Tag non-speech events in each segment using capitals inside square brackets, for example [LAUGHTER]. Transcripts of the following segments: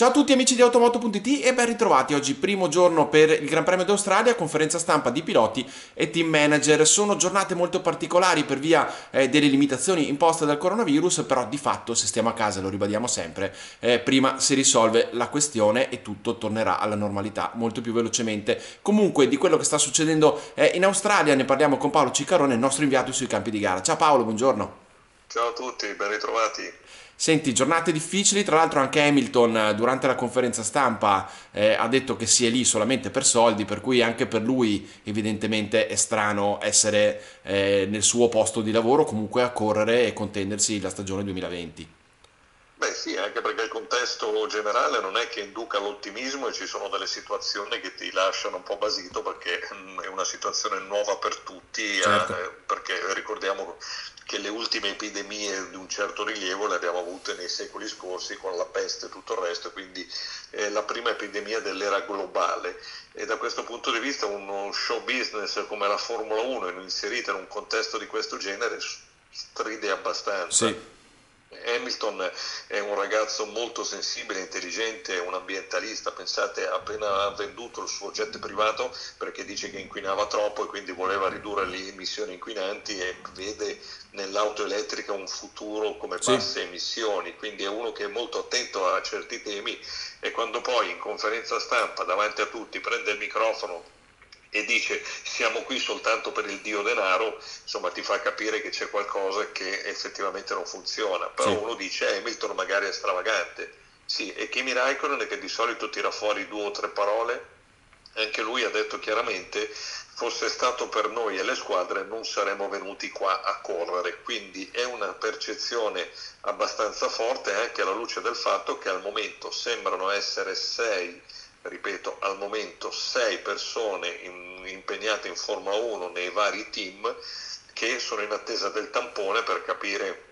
Ciao a tutti amici di Automoto.it e ben ritrovati oggi primo giorno per il Gran Premio d'Australia, conferenza stampa di piloti e team manager. Sono giornate molto particolari per via eh, delle limitazioni imposte dal coronavirus, però di fatto se stiamo a casa, lo ribadiamo sempre, eh, prima si risolve la questione e tutto tornerà alla normalità molto più velocemente. Comunque di quello che sta succedendo eh, in Australia ne parliamo con Paolo Ciccarone, il nostro inviato sui campi di gara. Ciao Paolo, buongiorno. Ciao a tutti, ben ritrovati. Senti, giornate difficili, tra l'altro anche Hamilton eh, durante la conferenza stampa eh, ha detto che si è lì solamente per soldi, per cui anche per lui evidentemente è strano essere eh, nel suo posto di lavoro, comunque a correre e contendersi la stagione 2020. Beh sì, anche perché il contesto generale non è che induca l'ottimismo e ci sono delle situazioni che ti lasciano un po' basito perché mm, è una situazione nuova per tutti, eh, certo. eh, perché ricordiamo che le ultime epidemie di un certo rilievo le abbiamo avute nei secoli scorsi con la peste e tutto il resto, quindi è la prima epidemia dell'era globale e da questo punto di vista uno show business come la Formula 1 inserita in un contesto di questo genere stride abbastanza. Sì. Hamilton è un ragazzo molto sensibile, intelligente, un ambientalista, pensate appena ha venduto il suo jet privato perché dice che inquinava troppo e quindi voleva ridurre le emissioni inquinanti e vede nell'auto elettrica un futuro come basse sì. emissioni, quindi è uno che è molto attento a certi temi e quando poi in conferenza stampa davanti a tutti prende il microfono e dice siamo qui soltanto per il dio denaro, insomma ti fa capire che c'è qualcosa che effettivamente non funziona. Però sì. uno dice eh, Hamilton magari è stravagante. Sì, e Kimi Raikkonen che di solito tira fuori due o tre parole, anche lui ha detto chiaramente fosse stato per noi e le squadre non saremmo venuti qua a correre, quindi è una percezione abbastanza forte anche alla luce del fatto che al momento sembrano essere sei ripeto, al momento sei persone in, impegnate in Formula 1 nei vari team che sono in attesa del tampone per capire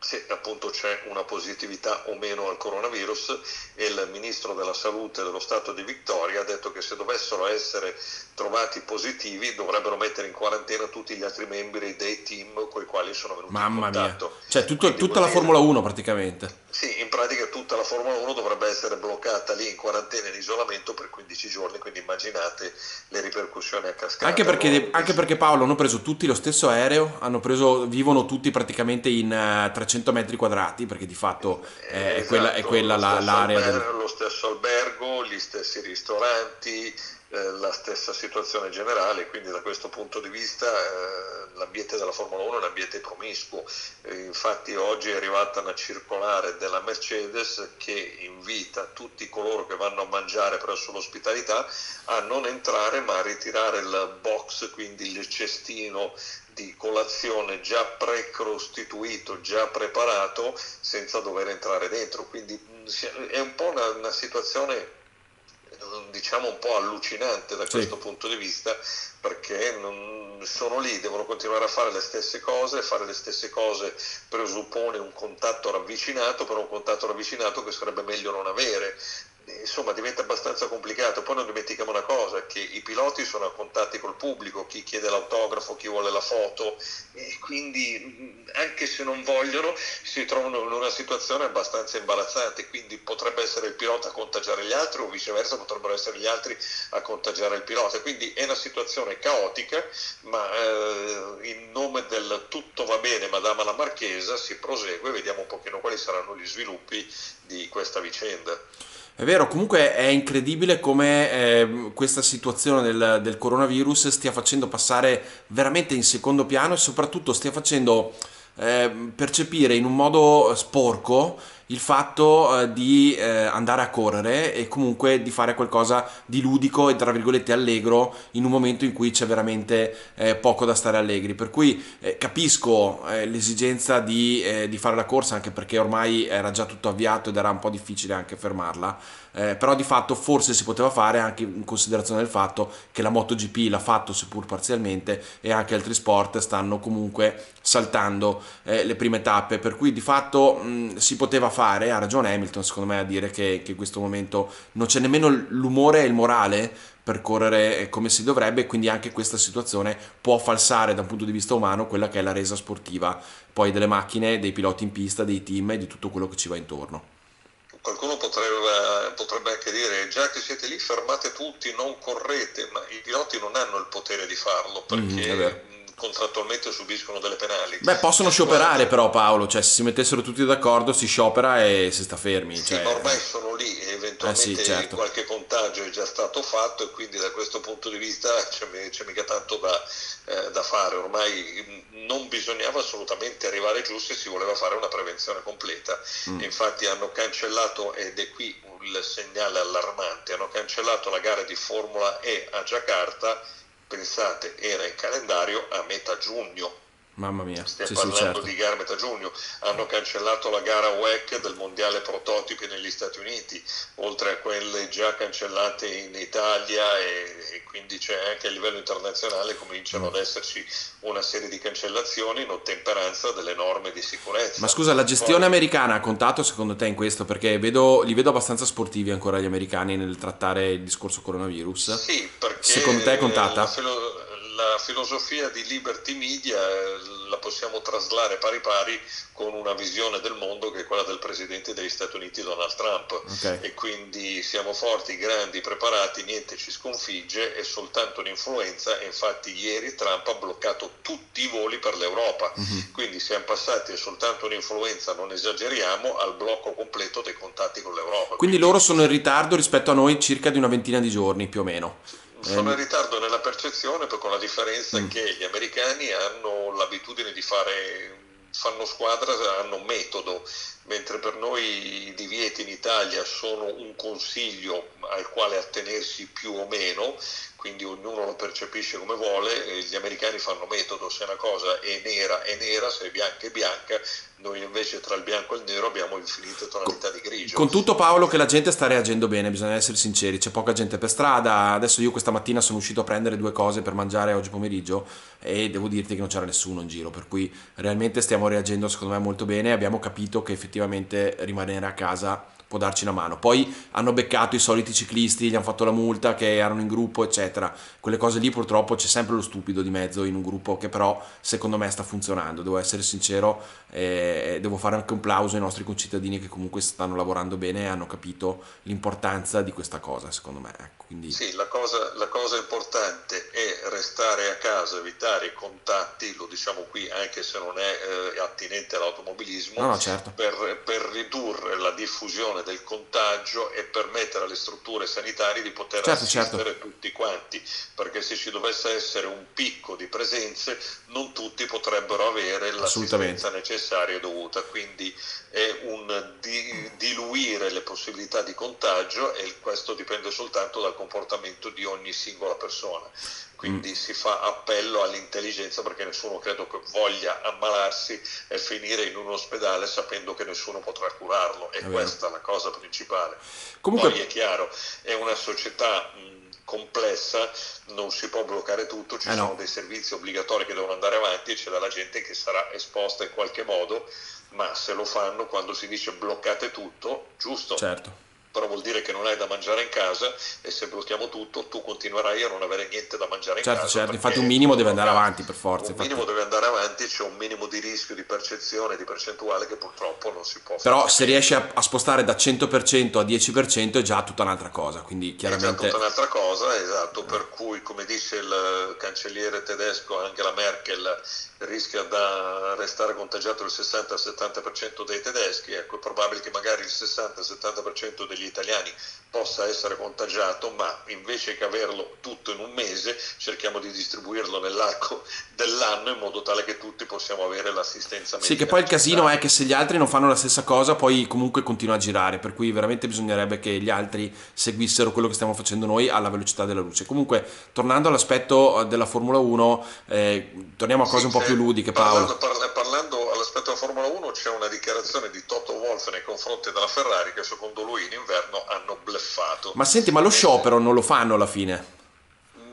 se appunto c'è una positività o meno al coronavirus e il ministro della salute dello Stato di Vittoria ha detto che se dovessero essere trovati positivi dovrebbero mettere in quarantena tutti gli altri membri dei team con i quali sono venuti Mamma in contatto. Mia. Cioè tutto, tutta la Formula 1 praticamente. Sì, in pratica tutta la Formula 1 dovrebbe essere bloccata lì in quarantena in isolamento per 15 giorni, quindi immaginate le ripercussioni a cascata. Anche perché, anche perché Paolo hanno preso tutti lo stesso aereo, preso, vivono tutti praticamente in uh, 300 metri quadrati, perché di fatto eh, esatto, è quella, è quella la, l'area. Albergo, del... Lo stesso albergo, gli stessi ristoranti, eh, la stessa situazione generale, quindi da questo punto di vista eh, l'ambiente della Formula 1 è un ambiente promiscuo. Eh, infatti oggi è arrivata una circolare della Mercedes che invita tutti coloro che vanno a mangiare presso l'ospitalità a non entrare ma a ritirare il box, quindi il cestino di colazione già pre-costituito, già preparato, senza dover entrare dentro. Quindi mm, è un po' una, una situazione diciamo un po' allucinante da questo sì. punto di vista perché non, sono lì, devono continuare a fare le stesse cose, fare le stesse cose presuppone un contatto ravvicinato, però un contatto ravvicinato che sarebbe meglio non avere, insomma diventa abbastanza complicato. Poi non dimentichiamo una cosa, che i piloti sono a contatti col pubblico, chi chiede l'autografo, chi vuole la foto e quindi anche se non vogliono si trovano in una situazione abbastanza imbarazzante, quindi potrebbe essere il pilota a contagiare gli altri o viceversa potrebbero essere gli altri a contagiare il pilota. Quindi è una situazione caotica, ma eh, in nome del tutto va bene, Madama la Marchesa, si prosegue vediamo un pochino quali saranno gli sviluppi di questa vicenda. È vero, comunque è incredibile come eh, questa situazione del, del, coronavirus stia facendo passare veramente in secondo piano e soprattutto stia facendo eh, percepire in un modo sporco il fatto eh, di eh, andare a correre e comunque di fare qualcosa di ludico e tra virgolette allegro in un momento in cui c'è veramente eh, poco da stare allegri. Per cui eh, capisco eh, l'esigenza di, eh, di, fare la corsa anche perché ormai era già tutto avviato ed era un po' difficile anche fermarla. però di fatto forse si poteva fare anche in considerazione del fatto che la MotoGP l'ha fatto seppur parzialmente e anche altri sport stanno comunque saltando le prime tappe per cui di fatto mh, si poteva fare ha ragione Hamilton secondo me a dire che, che in questo momento non c'è nemmeno l'umore e il morale per correre come si dovrebbe, quindi anche questa situazione può falsare da un punto di vista umano quella che è la resa sportiva poi delle macchine, dei piloti in pista, dei team e di tutto quello che ci va intorno. Qualcuno potrebbe, potrebbe, anche dire, già che siete lì fermate tutti, non correte, ma i piloti non hanno il potere di farlo perché... Mm, contrattualmente subiscono delle penali. Beh, possono scioperare però Paolo, cioè se si mettessero tutti d'accordo si sciopera e si sta fermi. Sì, cioè... ma ormai sono lì e eventualmente eh sì, certo. qualche contagio è già stato fatto e quindi da questo punto di vista [LAUGHS] c'è, c'è mica tanto da, eh, da, fare, ormai non bisognava assolutamente arrivare giù se si voleva fare una prevenzione completa. Mm. Infatti hanno cancellato, ed è qui il segnale allarmante, hanno cancellato la gara di Formula E a Giacarta pensate, era in calendario a metà giugno. Mamma mia, stiamo sì, parlando sì, certo. di gara a metà giugno. Hanno cancellato la gara WEC del mondiale prototipi negli Stati Uniti, oltre a quelle già cancellate in Italia e, e quindi c'è anche a livello internazionale cominciano mm. ad esserci una serie di cancellazioni in ottemperanza delle norme di sicurezza. Ma scusa, la gestione Poi, americana ha contato secondo te in questo? Perché vedo, li vedo abbastanza sportivi ancora gli americani nel trattare il discorso coronavirus. Sì, perché secondo te è contata? La, filo- filosofia di Liberty Media eh, la possiamo traslare pari pari con una visione del mondo che è quella del presidente degli Stati Uniti Donald Trump okay. e quindi siamo forti, grandi, preparati, niente ci sconfigge, è soltanto un'influenza e infatti ieri Trump ha bloccato tutti i voli per l'Europa, uh-huh. quindi siamo passati è soltanto un'influenza, non esageriamo, al blocco completo dei contatti con l'Europa. Quindi, quindi loro sono in ritardo rispetto a noi circa di una ventina di giorni più o meno sono in ritardo nella percezione, con la differenza mm. che gli americani hanno l'abitudine di fare, fanno squadra, hanno metodo, mentre per noi i divieti in Italia sono un consiglio al quale attenersi più o meno, quindi ognuno lo percepisce come vuole, gli americani fanno metodo, se una cosa è nera è nera, se è bianca è bianca, noi invece tra il bianco e il nero abbiamo infinite tonalità di grigio. Con tutto Paolo che la gente sta reagendo bene, bisogna essere sinceri, c'è poca gente per strada, adesso io questa mattina sono uscito a prendere due cose per mangiare oggi pomeriggio e devo dirti che non c'era nessuno in giro, per cui realmente stiamo reagendo secondo me molto bene, abbiamo capito che effettivamente rimanere a casa può darci una mano. Poi hanno beccato i soliti ciclisti, gli hanno fatto la multa che erano in gruppo, eccetera. Quelle cose lì purtroppo c'è sempre lo stupido di mezzo in un gruppo che però secondo me sta funzionando, devo essere sincero, eh, devo fare anche un plauso ai nostri concittadini che comunque stanno lavorando bene e hanno capito l'importanza di questa cosa, secondo me. Ecco, quindi... Sì, la cosa, la cosa importante è restare a casa, evitare i contatti, lo diciamo qui anche se non è eh, attinente all'automobilismo, no, no, certo. per, per ridurre la diffusione riduzione del contagio e permettere alle strutture sanitarie di poter certo. assistere certo. tutti quanti, perché se ci dovesse essere un picco di presenze non tutti potrebbero avere l'assistenza necessaria e dovuta, quindi è un di, diluire le possibilità di contagio e questo dipende soltanto dal comportamento di ogni singola persona quindi si fa appello all'intelligenza perché nessuno credo che voglia ammalarsi e finire in un ospedale sapendo che nessuno potrà curarlo e è questa è la cosa principale. Comunque... Poi è chiaro, è una società mh, complessa, non si può bloccare tutto, ci eh sono no. dei servizi obbligatori che devono andare avanti e c'è della gente che sarà esposta in qualche modo, ma se lo fanno quando si dice bloccate tutto, giusto. Certo però vuol dire che non hai da mangiare in casa e se blocchiamo tutto tu continuerai a non avere niente da mangiare in certo, casa. Certo, infatti un minimo deve andare avanti per forza. Un infatti. minimo deve andare avanti, c'è un minimo di rischio, di percezione, di percentuale che purtroppo non si può fare. Però se riesci a, a, spostare da 100% a 10% è già tutta un'altra cosa, quindi chiaramente... È già tutta un'altra cosa, esatto, per cui come dice il cancelliere tedesco Angela Merkel rischia da restare contagiato il 60-70% dei tedeschi, ecco è probabile che magari il 60-70% degli italiani possa essere contagiato, ma invece che averlo tutto in un mese cerchiamo di distribuirlo nell'arco dell'anno in modo tale che tutti possiamo avere l'assistenza medica. Sì, che poi il casino è che se gli altri non fanno la stessa cosa, poi comunque continua a girare, per cui veramente bisognerebbe che gli altri seguissero quello che stiamo facendo noi alla velocità della luce. Comunque, tornando all'aspetto della Formula 1, eh, torniamo a cose un po' più ludiche, Paolo. Parlando, parlando all'aspetto della Formula 1 c'è una dichiarazione di Toto Wolff nei confronti della Ferrari che secondo lui in inverno hanno bleffato. Ma senti, ma lo sciopero non lo fanno alla fine?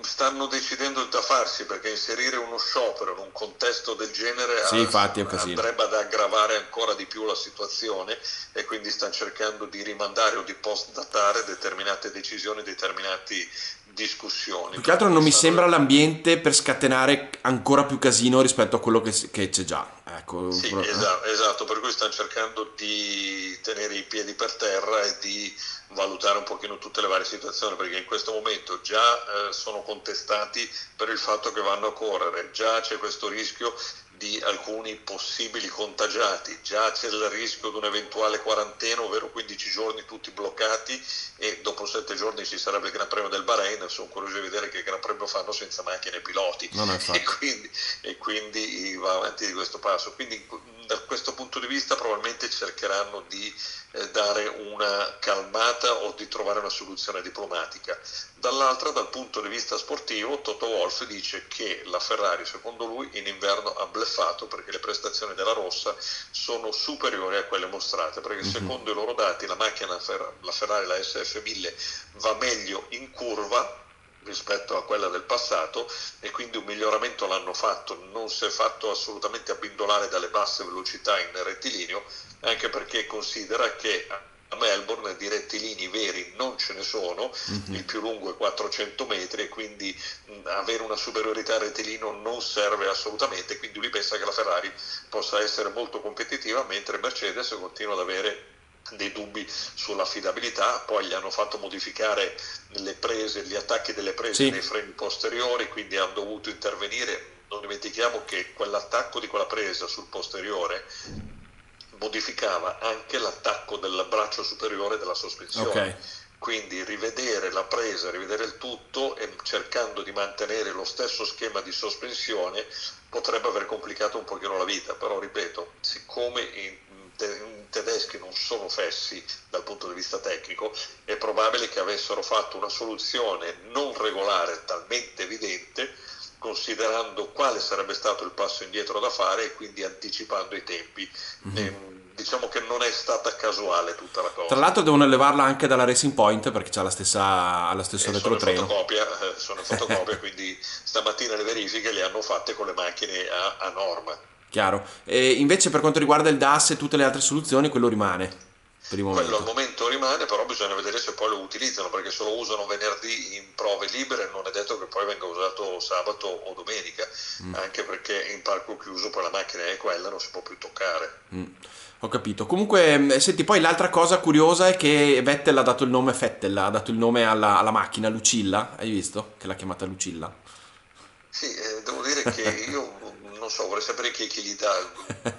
stanno decidendo da farsi perché inserire uno sciopero in un contesto del genere sì, infatti, andrebbe ad aggravare ancora di più la situazione e quindi stanno cercando di rimandare o di post-datare determinate decisioni, determinati discussioni. Più che altro non mi sembra l'ambiente per scatenare ancora più casino rispetto a quello che, che c'è già. Ecco, sì, esatto, esatto, per cui stanno cercando di tenere i piedi per terra e di valutare un pochino tutte le varie situazioni perché in questo momento già eh, sono contestati per il fatto che vanno a correre, già c'è questo rischio di alcuni possibili contagiati, già c'è il rischio di un'eventuale quarantena, ovvero 15 giorni tutti bloccati e dopo 7 giorni ci sarebbe il Gran Premio del Bahrain, sono curioso di vedere che Gran Premio fanno senza macchine e piloti e quindi, e quindi va avanti di questo passo. Quindi da questo punto di vista probabilmente cercheranno di eh, dare una calmata o di trovare una soluzione diplomatica. Dall'altra, dal punto di vista sportivo, Toto Wolff dice che la Ferrari, secondo lui, in inverno ha bleffato perché le prestazioni della Rossa sono superiori a quelle mostrate, perché mm-hmm. secondo i loro dati la macchina, la Ferrari, la SF1000, va meglio in curva rispetto a quella del passato e quindi un miglioramento l'hanno fatto, non si è fatto assolutamente abbindolare dalle basse velocità in rettilineo, anche perché considera che a Melbourne di rettilini veri non ce ne sono, mm-hmm. il più lungo è 400 metri e quindi mh, avere una superiorità rettilino non serve assolutamente, quindi lui pensa che la Ferrari possa essere molto competitiva mentre Mercedes continua ad avere dei dubbi sull'affidabilità, poi gli hanno fatto modificare le prese, gli attacchi delle prese sì. nei freni posteriori, quindi hanno dovuto intervenire. Non dimentichiamo che quell'attacco di quella presa sul posteriore modificava anche l'attacco del braccio superiore della sospensione. Okay. Quindi rivedere la presa, rivedere il tutto e cercando di mantenere lo stesso schema di sospensione potrebbe aver complicato un pochino la vita, però ripeto, siccome i tedeschi non sono fessi dal punto di vista tecnico, è probabile che avessero fatto una soluzione non regolare talmente evidente, considerando quale sarebbe stato il passo indietro da fare e quindi anticipando i tempi. Mm-hmm. E, diciamo che non è stata casuale tutta la cosa. Tra l'altro devono levarla anche dalla Racing Point perché ha la stessa, la stessa retrotreno. Sono fotocopia, eh, sono [LAUGHS] fotocopia quindi stamattina le verifiche le hanno fatte con le macchine a, a norma. Chiaro. E invece per quanto riguarda il DAS e tutte le altre soluzioni, quello rimane. Quello al momento rimane, però bisogna vedere se poi lo utilizzano, perché se lo usano venerdì in prove libere non è detto che poi venga usato sabato o domenica, mm. anche perché in parco chiuso poi la macchina è quella, non si può più toccare. Mm. Ho capito. Comunque, mm, senti, poi l'altra cosa curiosa è che Vettel ha dato il nome Fettel, ha dato il nome alla, alla macchina Lucilla, hai visto? Che l'ha chiamata Lucilla. Sì, eh, devo dire che io non so, vorrei sapere chi, chi gli dà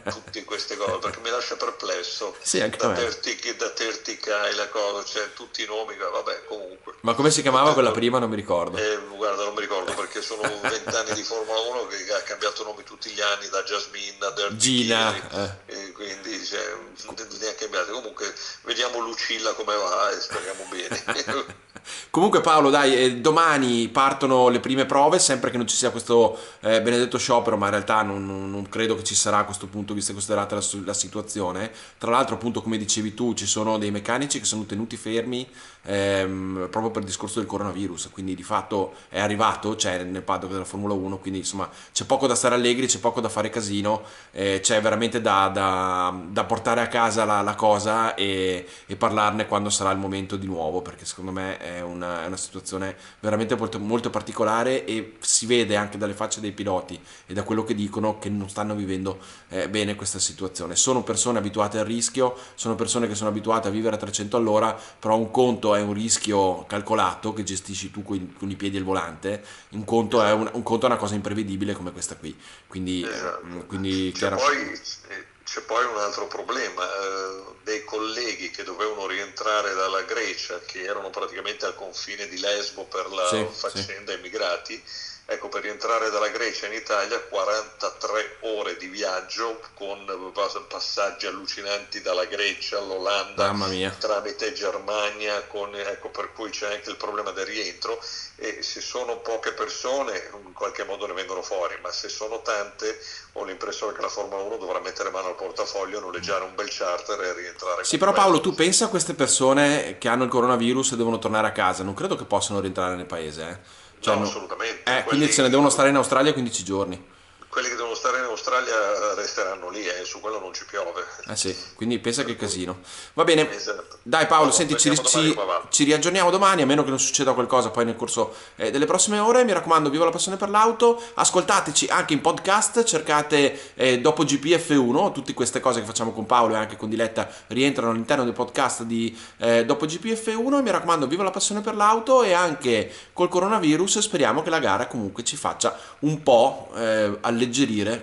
[LAUGHS] tutte queste cose, perché mi lascia perplesso. Sì, anche da, Tertic, da Tertica e la cosa, cioè tutti i nomi, vabbè, comunque. Ma come si chiamava quella prima? Non mi ricordo. Eh, guarda, non mi ricordo perché sono vent'anni di Formula 1 che ha cambiato nomi tutti gli anni, da Jasmine a Dirty Gina. Eh. quindi cioè, ne ha cambiati. Comunque, vediamo Lucilla come va e speriamo bene. [LAUGHS] Comunque Paolo, dai, eh, domani partono le prime prove, sempre che non ci sia questo eh, benedetto sciopero, ma in realtà non, non, credo che ci sarà a questo punto, visto considerata la, la, situazione. Tra l'altro, appunto, come dicevi tu, ci sono dei meccanici che sono tenuti fermi ehm, proprio per il discorso del coronavirus, quindi di fatto è arrivato, c'è nel paddock della Formula 1, quindi insomma c'è poco da stare allegri, c'è poco da fare casino, eh, c'è veramente da, da, da, portare a casa la, la cosa e, e, parlarne quando sarà il momento di nuovo, perché secondo me è una, è una situazione veramente molto, molto particolare e si vede anche dalle facce dei piloti e da quello che dicono dicono che non stanno vivendo eh, bene questa situazione. Sono persone abituate al rischio, sono persone che sono abituate a vivere a 300 all'ora, però un conto è un rischio calcolato che gestisci tu con, con i piedi al volante, un conto, è un, un conto è una cosa imprevedibile come questa qui. Quindi, esatto. quindi c'è, poi, c'è poi un altro problema. Eh, dei colleghi che dovevano rientrare dalla Grecia, che erano praticamente al confine di Lesbo per la sì, faccenda sì. immigrati, Ecco, per rientrare dalla Grecia in Italia 43 ore di viaggio con passaggi allucinanti dalla Grecia all'Olanda tramite Germania, con, ecco, per cui c'è anche il problema del rientro e se sono poche persone in qualche modo ne vengono fuori, ma se sono tante ho l'impressione che la Formula 1 dovrà mettere mano al portafoglio, noleggiare un bel charter e rientrare. Sì, però Paolo, tu pensa a queste persone che hanno il coronavirus e devono tornare a casa, non credo che possano rientrare nel paese, eh? Cioè, no, assolutamente. Eh, quindi se ne devono stare in Australia 15 giorni quelli che devono stare in Australia resteranno lì, eh, su quello non ci piove. Eh sì, quindi pensa che casino. Va bene, esatto. dai Paolo, no, senti, ci, ci, ci, riaggiorniamo domani, a meno che non succeda qualcosa poi nel corso eh, delle prossime ore. Mi raccomando, viva la passione per l'auto, ascoltateci anche in podcast, cercate eh, dopo GPF1, tutte queste cose che facciamo con Paolo e anche con Diletta rientrano all'interno del podcast di eh, dopo GPF1. Mi raccomando, viva la passione per l'auto e anche col coronavirus speriamo che la gara comunque ci faccia un po' eh, alleggerire alleggerire